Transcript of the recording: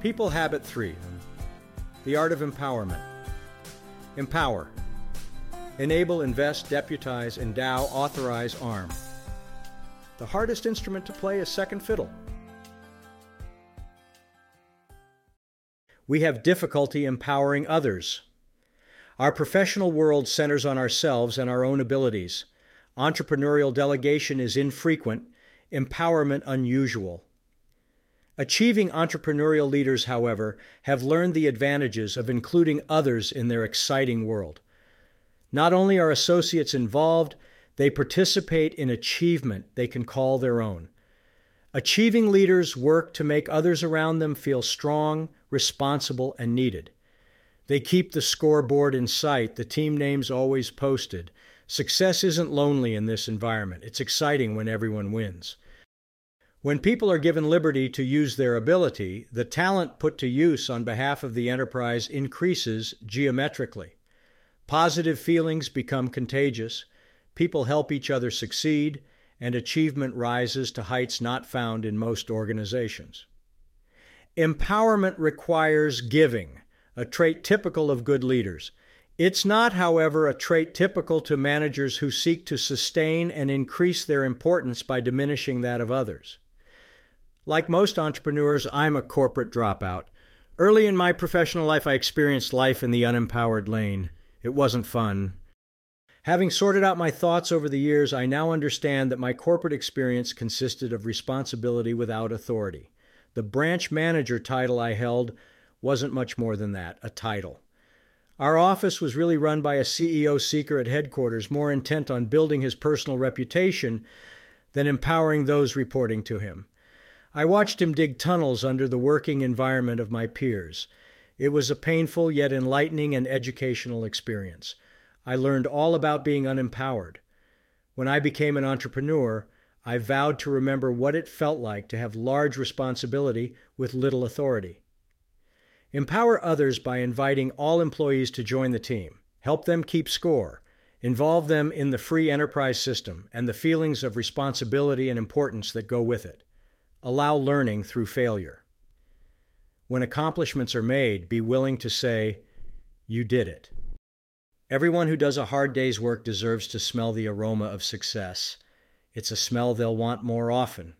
People Habit 3 The Art of Empowerment. Empower. Enable, invest, deputize, endow, authorize, arm. The hardest instrument to play is second fiddle. We have difficulty empowering others. Our professional world centers on ourselves and our own abilities. Entrepreneurial delegation is infrequent, empowerment unusual. Achieving entrepreneurial leaders, however, have learned the advantages of including others in their exciting world. Not only are associates involved, they participate in achievement they can call their own. Achieving leaders work to make others around them feel strong, responsible, and needed. They keep the scoreboard in sight, the team names always posted. Success isn't lonely in this environment. It's exciting when everyone wins. When people are given liberty to use their ability, the talent put to use on behalf of the enterprise increases geometrically. Positive feelings become contagious, people help each other succeed, and achievement rises to heights not found in most organizations. Empowerment requires giving, a trait typical of good leaders. It's not, however, a trait typical to managers who seek to sustain and increase their importance by diminishing that of others. Like most entrepreneurs, I'm a corporate dropout. Early in my professional life, I experienced life in the unempowered lane. It wasn't fun. Having sorted out my thoughts over the years, I now understand that my corporate experience consisted of responsibility without authority. The branch manager title I held wasn't much more than that a title. Our office was really run by a CEO seeker at headquarters, more intent on building his personal reputation than empowering those reporting to him. I watched him dig tunnels under the working environment of my peers. It was a painful yet enlightening and educational experience. I learned all about being unempowered. When I became an entrepreneur, I vowed to remember what it felt like to have large responsibility with little authority. Empower others by inviting all employees to join the team. Help them keep score. Involve them in the free enterprise system and the feelings of responsibility and importance that go with it. Allow learning through failure. When accomplishments are made, be willing to say, You did it. Everyone who does a hard day's work deserves to smell the aroma of success. It's a smell they'll want more often.